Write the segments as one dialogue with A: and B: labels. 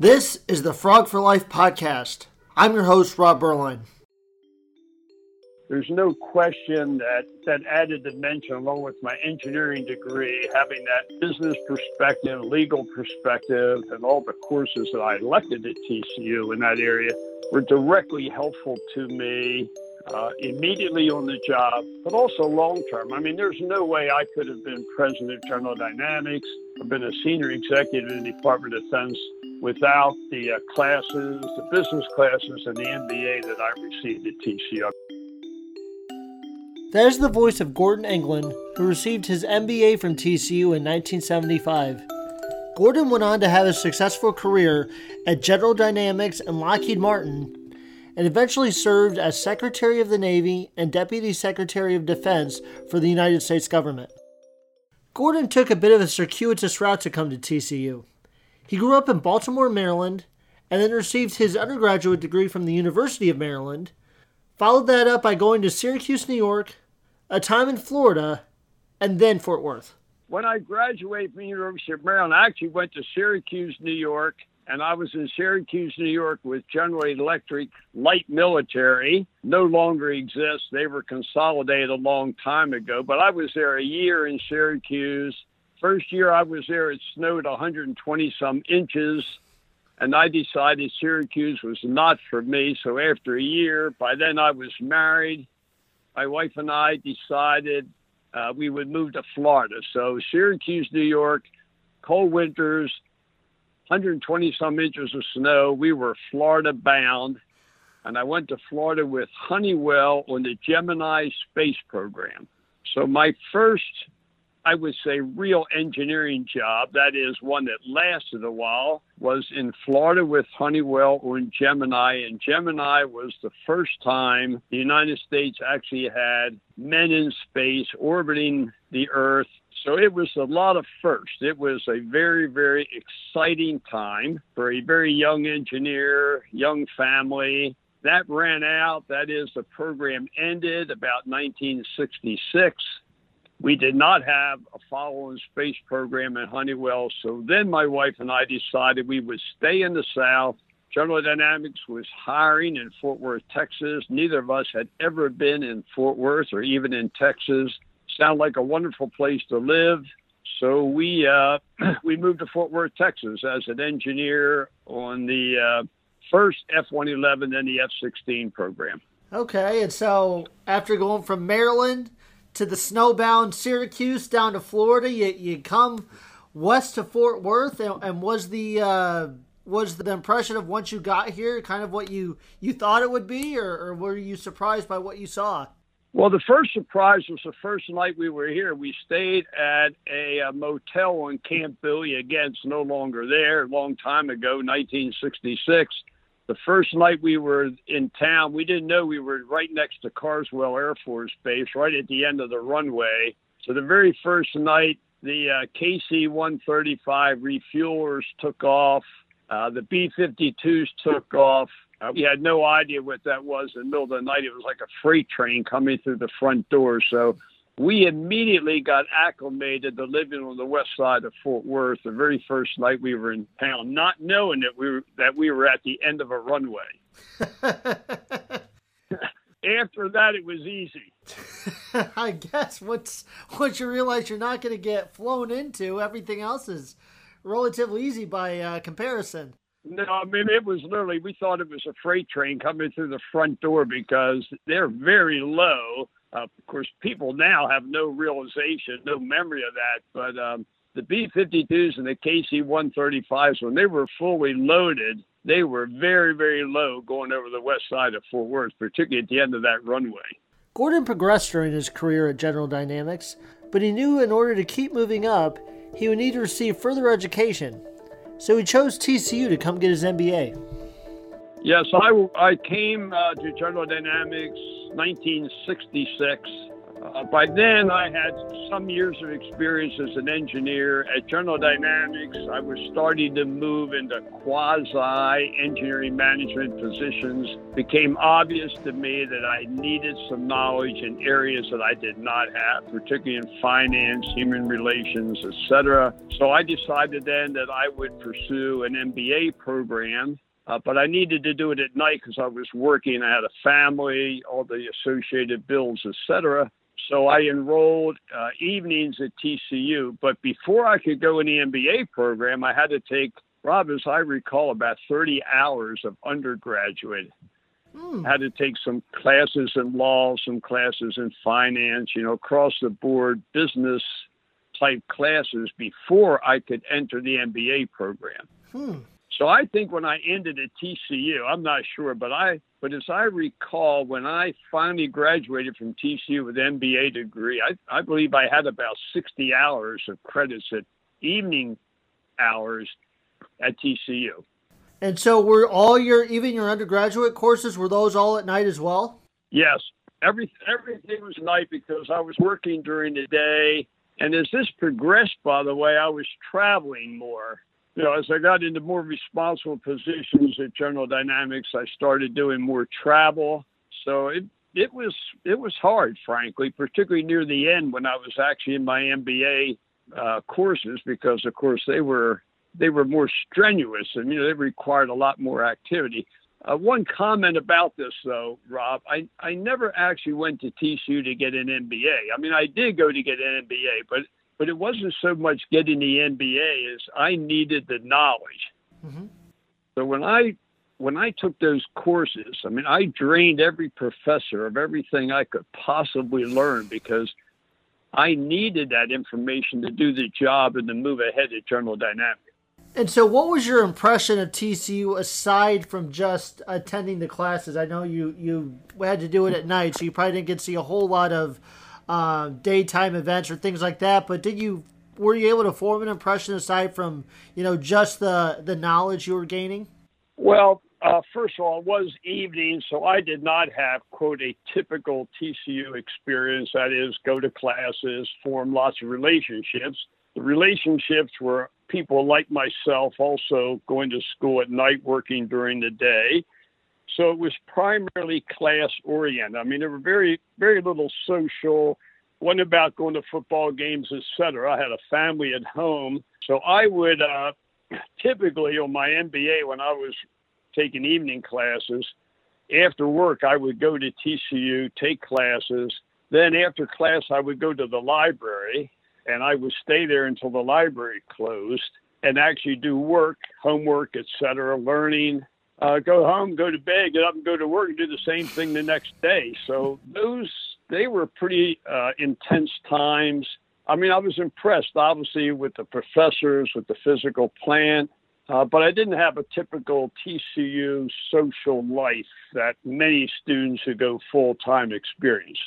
A: This is the Frog for Life podcast. I'm your host, Rob Berline.
B: There's no question that that added dimension, along with my engineering degree, having that business perspective, legal perspective, and all the courses that I elected at TCU in that area were directly helpful to me uh, immediately on the job, but also long term. I mean, there's no way I could have been president of General Dynamics or been a senior executive in the Department of Defense without the uh, classes, the business classes, and the MBA that I received at TCU.
A: That is the voice of Gordon England, who received his MBA from TCU in 1975. Gordon went on to have a successful career at General Dynamics and Lockheed Martin and eventually served as Secretary of the Navy and Deputy Secretary of Defense for the United States government. Gordon took a bit of a circuitous route to come to TCU. He grew up in Baltimore, Maryland, and then received his undergraduate degree from the University of Maryland. Followed that up by going to Syracuse, New York, a time in Florida, and then Fort Worth.
B: When I graduated from the University of Maryland, I actually went to Syracuse, New York, and I was in Syracuse, New York with General Electric Light Military. No longer exists. They were consolidated a long time ago, but I was there a year in Syracuse. First year I was there, it snowed 120 some inches, and I decided Syracuse was not for me. So after a year, by then I was married. My wife and I decided uh, we would move to Florida. So Syracuse, New York, cold winters, 120 some inches of snow. We were Florida bound, and I went to Florida with Honeywell on the Gemini space program. So my first, I would say, real engineering job, that is one that lasted a while, was in Florida with Honeywell on Gemini. And Gemini was the first time the United States actually had men in space orbiting the Earth so it was a lot of firsts. It was a very, very exciting time for a very young engineer, young family. That ran out. That is, the program ended about 1966. We did not have a follow on space program at Honeywell. So then my wife and I decided we would stay in the South. General Dynamics was hiring in Fort Worth, Texas. Neither of us had ever been in Fort Worth or even in Texas sounded like a wonderful place to live. So we uh, we moved to Fort Worth, Texas, as an engineer on the uh, first F-111 and the F-16 program.
A: Okay, and so after going from Maryland to the snowbound Syracuse down to Florida, you you come west to Fort Worth, and, and was the uh, was the impression of once you got here kind of what you you thought it would be, or, or were you surprised by what you saw?
B: Well, the first surprise was the first night we were here. We stayed at a, a motel on Camp Bowie. Again, it's no longer there. A long time ago, 1966. The first night we were in town, we didn't know we were right next to Carswell Air Force Base, right at the end of the runway. So the very first night, the uh, KC 135 refuelers took off. Uh, the B 52s took off. Uh, we had no idea what that was in the middle of the night. It was like a freight train coming through the front door. So we immediately got acclimated to living on the west side of Fort Worth the very first night we were in town, not knowing that we were that we were at the end of a runway. After that, it was easy.
A: I guess once once you realize you're not going to get flown into, everything else is relatively easy by uh, comparison.
B: No, I mean it was literally we thought it was a freight train coming through the front door because they're very low. Uh, of course, people now have no realization, no memory of that. But um, the B-52s and the KC-135s, when they were fully loaded, they were very, very low going over the west side of Fort Worth, particularly at the end of that runway.
A: Gordon progressed during his career at General Dynamics, but he knew in order to keep moving up, he would need to receive further education so he chose TCU to come get his MBA.
B: Yes, I, I came uh, to General Dynamics 1966. Uh, by then, I had some years of experience as an engineer at General Dynamics. I was starting to move into quasi engineering management positions. It became obvious to me that I needed some knowledge in areas that I did not have, particularly in finance, human relations, etc. So I decided then that I would pursue an MBA program uh, but I needed to do it at night because I was working. I had a family, all the associated bills, etc. So I enrolled uh, evenings at TCU. But before I could go in the MBA program, I had to take, Rob, as I recall, about 30 hours of undergraduate. I had to take some classes in law, some classes in finance, you know, across the board business type classes before I could enter the MBA program. Hmm. So I think when I ended at TCU, I'm not sure, but I but as I recall, when I finally graduated from TCU with an MBA degree, I, I believe I had about 60 hours of credits at evening hours at TCU.
A: And so were all your even your undergraduate courses were those all at night as well?
B: Yes. Every everything was night because I was working during the day. And as this progressed, by the way, I was traveling more you know, as I got into more responsible positions at General Dynamics, I started doing more travel. So it it was it was hard, frankly, particularly near the end when I was actually in my MBA uh, courses, because of course they were they were more strenuous and you know they required a lot more activity. Uh, one comment about this, though, Rob, I, I never actually went to TCU to get an MBA. I mean, I did go to get an MBA, but but it wasn't so much getting the MBA as I needed the knowledge. Mm-hmm. So when I when I took those courses, I mean, I drained every professor of everything I could possibly learn because I needed that information to do the job and to move ahead at General Dynamics.
A: And so, what was your impression of TCU aside from just attending the classes? I know you you had to do it at night, so you probably didn't get to see a whole lot of uh, daytime events or things like that. But did you were you able to form an impression aside from you know just the the knowledge you were gaining?
B: Well, uh, first of all, it was evening, so I did not have quote a typical TCU experience. That is, go to classes, form lots of relationships. The relationships were people like myself also going to school at night, working during the day. So it was primarily class oriented. I mean, there were very, very little social, wasn't about going to football games, etc. I had a family at home. So I would uh, typically on my MBA, when I was taking evening classes, after work, I would go to TCU, take classes. Then after class, I would go to the library and I would stay there until the library closed and actually do work, homework, etc., learning, uh, go home, go to bed, get up and go to work and do the same thing the next day. So those they were pretty uh, intense times. I mean, I was impressed, obviously, with the professors, with the physical plant, uh, but I didn't have a typical TCU social life that many students who go full time experience.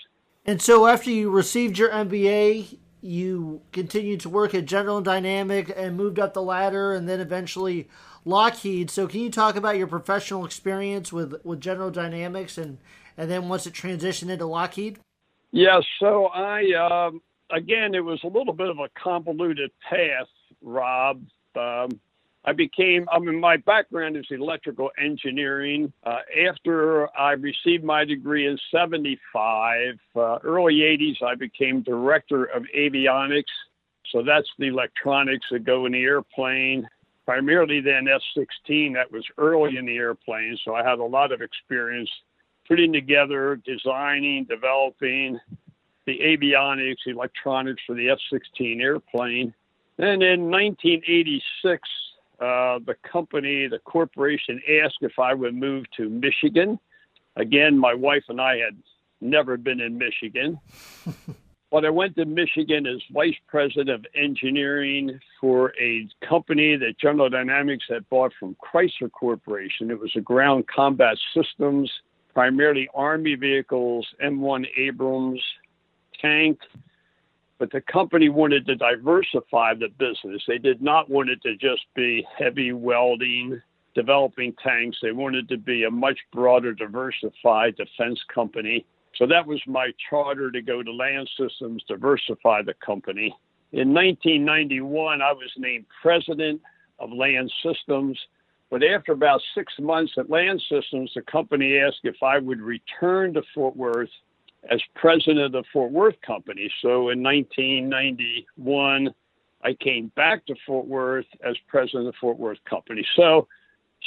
A: And so, after you received your MBA, you continued to work at General Dynamic and moved up the ladder, and then eventually Lockheed. So, can you talk about your professional experience with, with General Dynamics and, and then once it transitioned into Lockheed?
B: Yes. So, I, um, again, it was a little bit of a convoluted path, Rob. Um, I became, I mean, my background is electrical engineering. Uh, after I received my degree in 75, uh, early 80s, I became director of avionics. So that's the electronics that go in the airplane primarily then F 16. That was early in the airplane. So I had a lot of experience putting together, designing, developing the avionics, electronics for the F 16 airplane. And in 1986, uh, the company, the corporation asked if I would move to Michigan. Again, my wife and I had never been in Michigan. But I went to Michigan as vice president of engineering for a company that General Dynamics had bought from Chrysler Corporation. It was a ground combat systems, primarily Army vehicles, M1 Abrams, tank. But the company wanted to diversify the business. They did not want it to just be heavy welding, developing tanks. They wanted to be a much broader, diversified defense company. So that was my charter to go to Land Systems, diversify the company. In 1991, I was named president of Land Systems. But after about six months at Land Systems, the company asked if I would return to Fort Worth as president of the Fort Worth company. So in 1991, I came back to Fort Worth as president of the Fort Worth company. So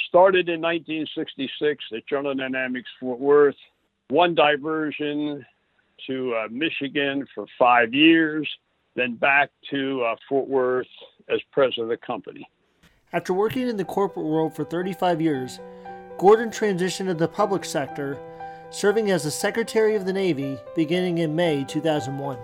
B: started in 1966 at General Dynamics Fort Worth, one diversion to uh, Michigan for five years, then back to uh, Fort Worth as president of the company.
A: After working in the corporate world for 35 years, Gordon transitioned to the public sector, serving as the Secretary of the Navy beginning in May 2001.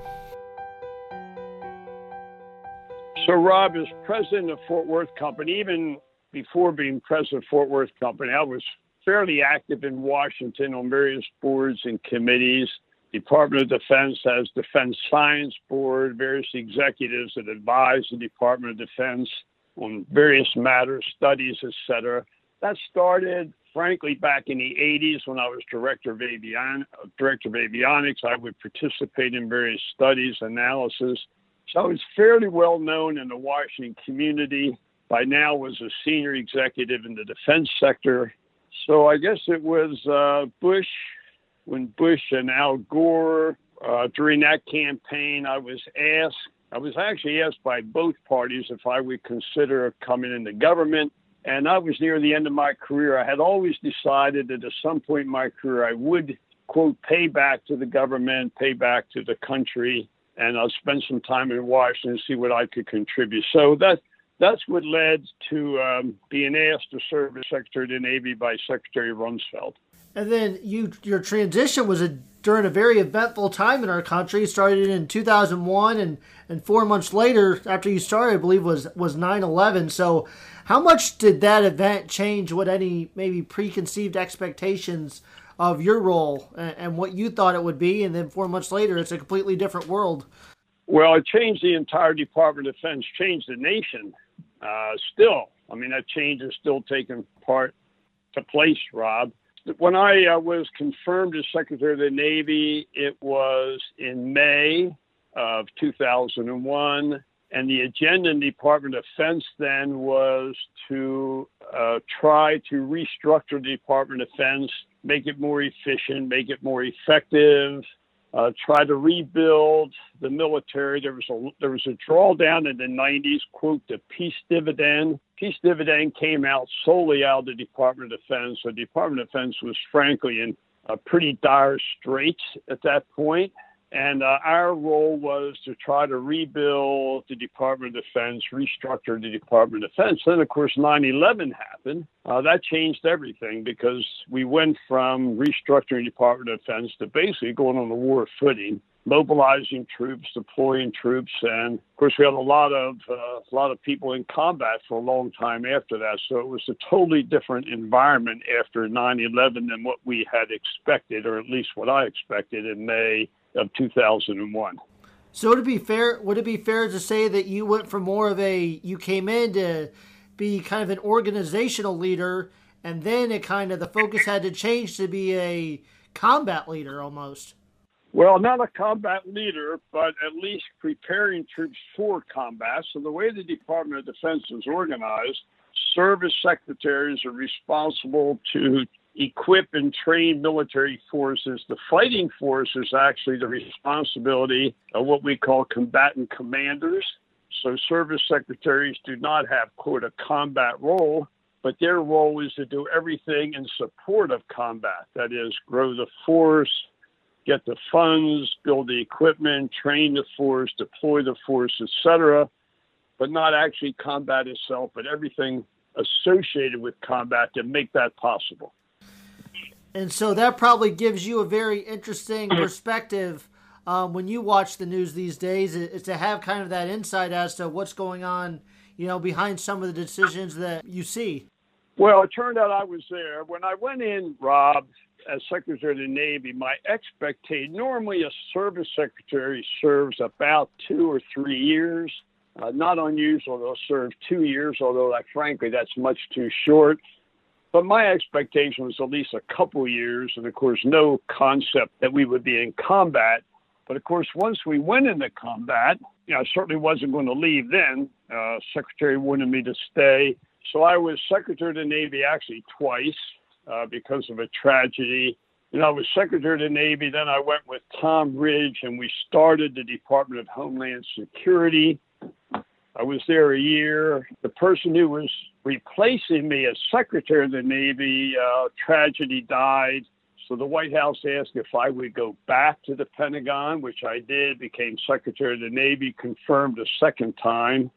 B: So, Rob, as president of Fort Worth Company, even before being president of Fort Worth Company, I was fairly active in Washington on various boards and committees. Department of Defense has Defense Science Board, various executives that advise the Department of Defense on various matters, studies, etc. That started, frankly, back in the 80s when I was director of, avion- director of avionics. I would participate in various studies, analysis. So I was fairly well known in the Washington community. By now, was a senior executive in the defense sector. So I guess it was uh, Bush when Bush and Al Gore uh, during that campaign. I was asked I was actually asked by both parties if I would consider coming into government. And I was near the end of my career. I had always decided that at some point in my career, I would, quote, pay back to the government, pay back to the country, and I'll spend some time in Washington and see what I could contribute. So that, that's what led to um, being asked to serve as Secretary of the Navy by Secretary Rumsfeld.
A: And then you, your transition was a, during a very eventful time in our country. It started in 2001, and, and four months later, after you started, I believe was was 9/11. So, how much did that event change what any maybe preconceived expectations of your role and, and what you thought it would be? And then four months later, it's a completely different world.
B: Well, it changed the entire Department of Defense, changed the nation. Uh, still, I mean, that change is still taking part to place, Rob when I uh, was confirmed as Secretary of the Navy, it was in May of 2001. And the agenda in the Department of Defense then was to uh, try to restructure the Department of Defense, make it more efficient, make it more effective, uh, try to rebuild the military. There was a there was a drawdown in the 90s, quote the peace dividend. Peace dividend came out solely out of the Department of Defense. The Department of Defense was frankly in a pretty dire straits at that point. And uh, our role was to try to rebuild the Department of Defense, restructure the Department of Defense. Then, of course, 9 11 happened. Uh, that changed everything because we went from restructuring Department of Defense to basically going on a war footing, mobilizing troops, deploying troops. And, of course, we had a lot of, uh, a lot of people in combat for a long time after that. So it was a totally different environment after 9 11 than what we had expected, or at least what I expected in May of 2001.
A: So to be fair, would it be fair to say that you went from more of a you came in to be kind of an organizational leader, and then it kind of the focus had to change to be a combat leader almost?
B: Well, not a combat leader, but at least preparing troops for combat. So the way the Department of Defense is organized, service secretaries are responsible to equip and train military forces. The fighting force is actually the responsibility of what we call combatant commanders. So service secretaries do not have, quote, a combat role, but their role is to do everything in support of combat. That is, grow the force, get the funds, build the equipment, train the force, deploy the force, etc., but not actually combat itself, but everything associated with combat to make that possible.
A: And so that probably gives you a very interesting perspective um, when you watch the news these days, is to have kind of that insight as to what's going on, you know, behind some of the decisions that you see.
B: Well, it turned out I was there. When I went in, Rob, as Secretary of the Navy, my expectation normally a service secretary serves about two or three years. Uh, not unusual, they'll serve two years, although, like, frankly, that's much too short. But my expectation was at least a couple years, and of course, no concept that we would be in combat. But of course, once we went into combat, you know, I certainly wasn't going to leave then. Uh, Secretary wanted me to stay. So I was Secretary of the Navy actually twice uh, because of a tragedy. Know, I was Secretary of the Navy. Then I went with Tom Ridge and we started the Department of Homeland Security. I was there a year. The person who was replacing me as Secretary of the Navy, uh, tragedy died. So the White House asked if I would go back to the Pentagon, which I did, became Secretary of the Navy, confirmed a second time.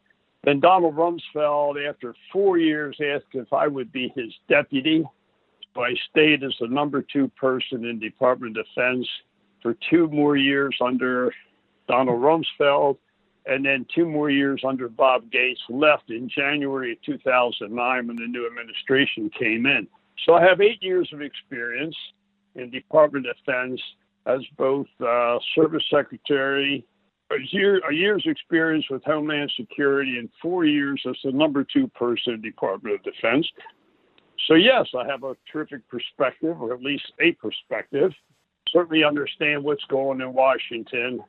B: Then Donald Rumsfeld, after four years, asked if I would be his deputy. So I stayed as the number two person in Department of Defense for two more years under Donald Rumsfeld and then two more years under Bob Gates, left in January of 2009 when the new administration came in. So I have eight years of experience in Department of Defense as both uh, service secretary, a, year, a year's experience with Homeland Security, and four years as the number two person in Department of Defense. So yes, I have a terrific perspective, or at least a perspective. Certainly understand what's going in Washington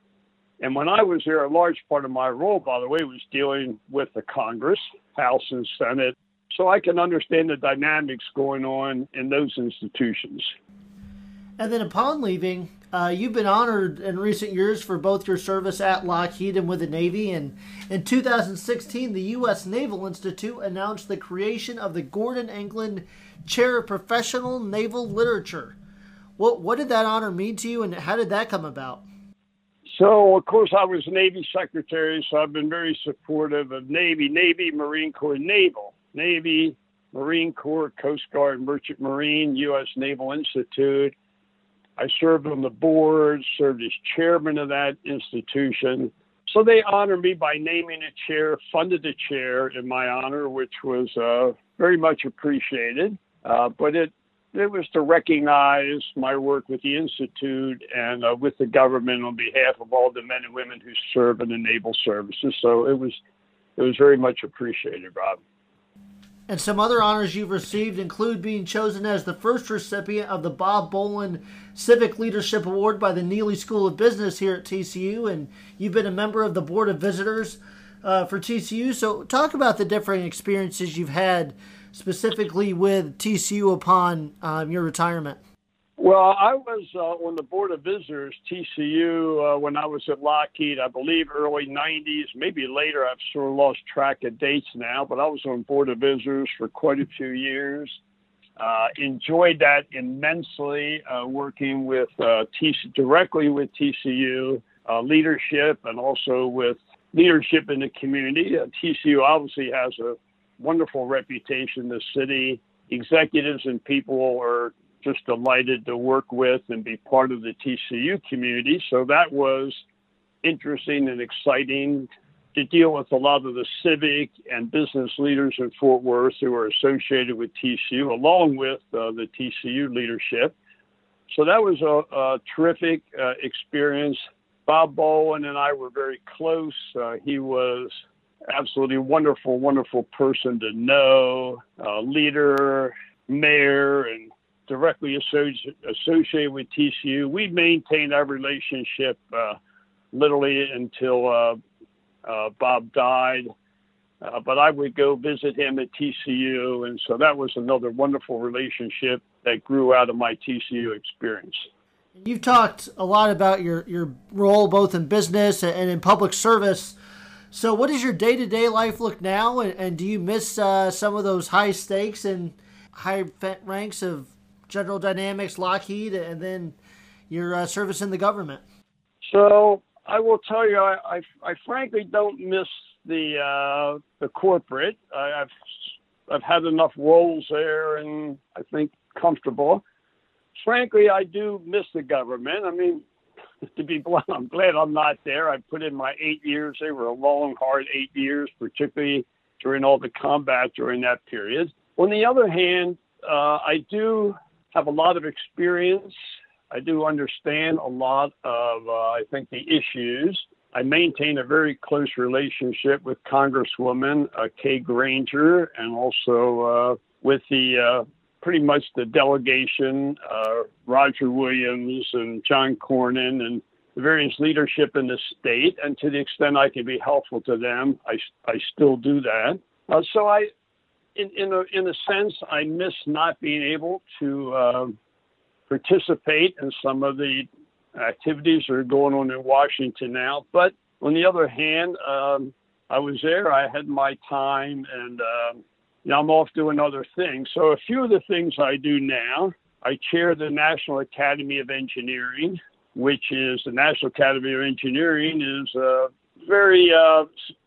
B: and when I was there, a large part of my role, by the way, was dealing with the Congress, House, and Senate, so I can understand the dynamics going on in those institutions.
A: And then upon leaving, uh, you've been honored in recent years for both your service at Lockheed and with the Navy. And in 2016, the U.S. Naval Institute announced the creation of the Gordon England Chair of Professional Naval Literature. What, what did that honor mean to you, and how did that come about?
B: So, of course, I was Navy Secretary, so I've been very supportive of Navy, Navy, Marine Corps, Naval, Navy, Marine Corps, Coast Guard, Merchant Marine, U.S. Naval Institute. I served on the board, served as chairman of that institution. So they honored me by naming a chair, funded a chair in my honor, which was uh, very much appreciated. Uh, but it it was to recognize my work with the Institute and uh, with the government on behalf of all the men and women who serve in the naval services. So it was it was very much appreciated, Rob.
A: And some other honors you've received include being chosen as the first recipient of the Bob Bolen Civic Leadership Award by the Neeley School of Business here at TCU, and you've been a member of the Board of Visitors uh, for TCU. So, talk about the different experiences you've had specifically with TCU upon um, your retirement?
B: Well, I was uh, on the board of visitors, TCU, uh, when I was at Lockheed, I believe early 90s, maybe later. I've sort of lost track of dates now, but I was on board of visitors for quite a few years. Uh, enjoyed that immensely, uh, working with uh, TC, directly with TCU uh, leadership and also with leadership in the community. TCU obviously has a wonderful reputation. The city executives and people are just delighted to work with and be part of the TCU community. So that was interesting and exciting to deal with a lot of the civic and business leaders in Fort Worth who are associated with TCU, along with uh, the TCU leadership. So that was a, a terrific uh, experience. Bob Bolen and I were very close. Uh, he was absolutely wonderful, wonderful person to know, leader, mayor, and directly associ- associated with TCU. We maintained our relationship uh, literally until uh, uh Bob died. Uh, but I would go visit him at TCU, and so that was another wonderful relationship that grew out of my TCU experience.
A: You've talked a lot about your, your role both in business and in public service. So, what does your day to day life look now, and, and do you miss uh, some of those high stakes and high ranks of General Dynamics, Lockheed, and then your uh, service in the government?
B: So, I will tell you, I, I, I frankly don't miss the uh, the corporate. I, I've I've had enough roles there, and I think comfortable. Frankly, I do miss the government. I mean, to be blunt, I'm glad I'm not there. I put in my eight years. They were a long, hard eight years, particularly during all the combat during that period. On the other hand, uh, I do have a lot of experience. I do understand a lot of, uh, I think, the issues. I maintain a very close relationship with Congresswoman uh, Kay Granger and also uh, with the uh, pretty much the delegation, uh, Roger Williams and John Cornyn and the various leadership in the state. And to the extent I can be helpful to them, I, I still do that. Uh, so I, in, in, a, in a sense, I miss not being able to uh, participate in some of the activities that are going on in Washington now. But on the other hand, um, I was there, I had my time, and know, I'm off doing other things. So a few of the things I do now, I chair the National Academy of Engineering, which is the National Academy of Engineering is a very uh,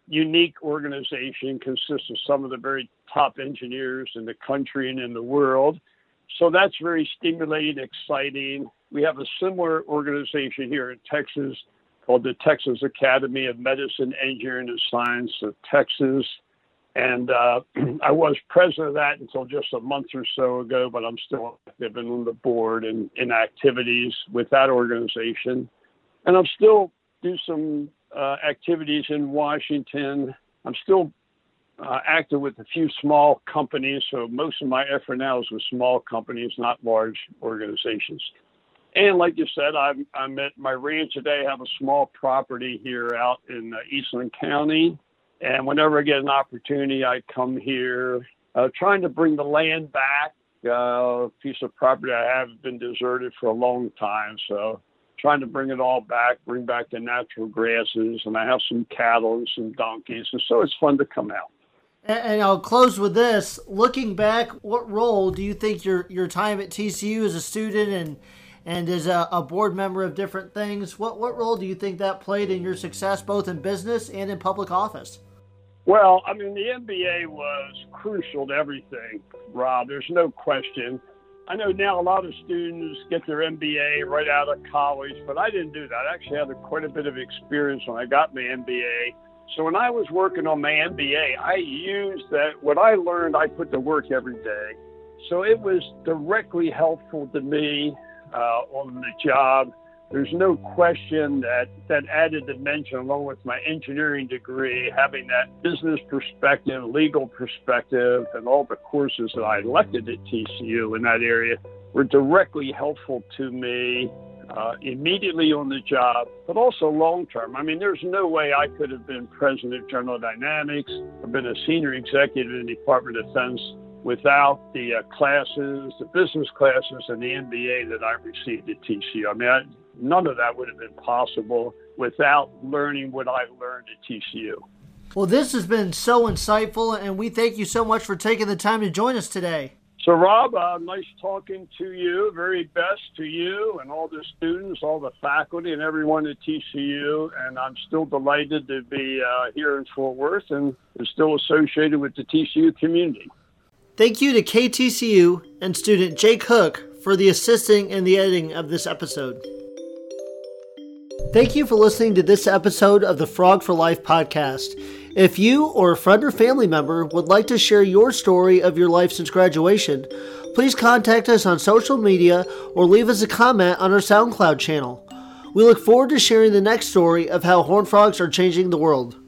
B: unique organization, consists of some of the very top engineers in the country and in the world. So that's very stimulating, exciting. We have a similar organization here in Texas called the Texas Academy of Medicine, Engineering, and Science of Texas. And uh, I was president of that until just a month or so ago, but I'm still active and on the board and in activities with that organization. And I'm still do some uh, activities in Washington. I'm still uh, active with a few small companies, so most of my effort now is with small companies, not large organizations. And like you said, I'm, I'm at my ranch today. I have a small property here out in uh, Eastland County. And whenever I get an opportunity, I come here uh, trying to bring the land back. Uh, a piece of property I have been deserted for a long time. So trying to bring it all back, bring back the natural grasses. And I have some cattle and some donkeys. And so it's fun to come out.
A: And I'll close with this. Looking back, what role do you think your, your time at TCU as a student and and as a, a, board member of different things, what, what role do you think that played in your success both in business and in public office?
B: Well, I mean, the MBA was crucial to everything, Rob. There's no question. I know now a lot of students get their MBA right out of college, but I didn't do that. I actually had quite a bit of experience when I got my MBA. So when I was working on my MBA, I used that what I learned, I put to work every day. So it was directly helpful to me uh, on the job. There's no question that that added dimension, along with my engineering degree, having that business perspective, legal perspective, and all the courses that I elected at TCU in that area were directly helpful to me uh, immediately on the job, but also long term. I mean, there's no way I could have been president of General Dynamics or been a senior executive in the Department of Defense without the uh, classes, the business classes, and the MBA that I received at TCU. I mean, I, none of that would have been possible without learning what I learned at TCU.
A: Well, this has been so insightful, and we thank you so much for taking the time to join us today.
B: So, Rob, uh, nice talking to you. Very best to you and all the students, all the faculty, and everyone at TCU. And I'm still delighted to be uh, here in Fort Worth and still associated with the TCU community.
A: Thank you to KTCU and student Jake Hook for the assisting in the editing of this episode. Thank you for listening to this episode of the Frog for Life podcast. If you or a friend or family member would like to share your story of your life since graduation, please contact us on social media or leave us a comment on our SoundCloud channel. We look forward to sharing the next story of how horned frogs are changing the world.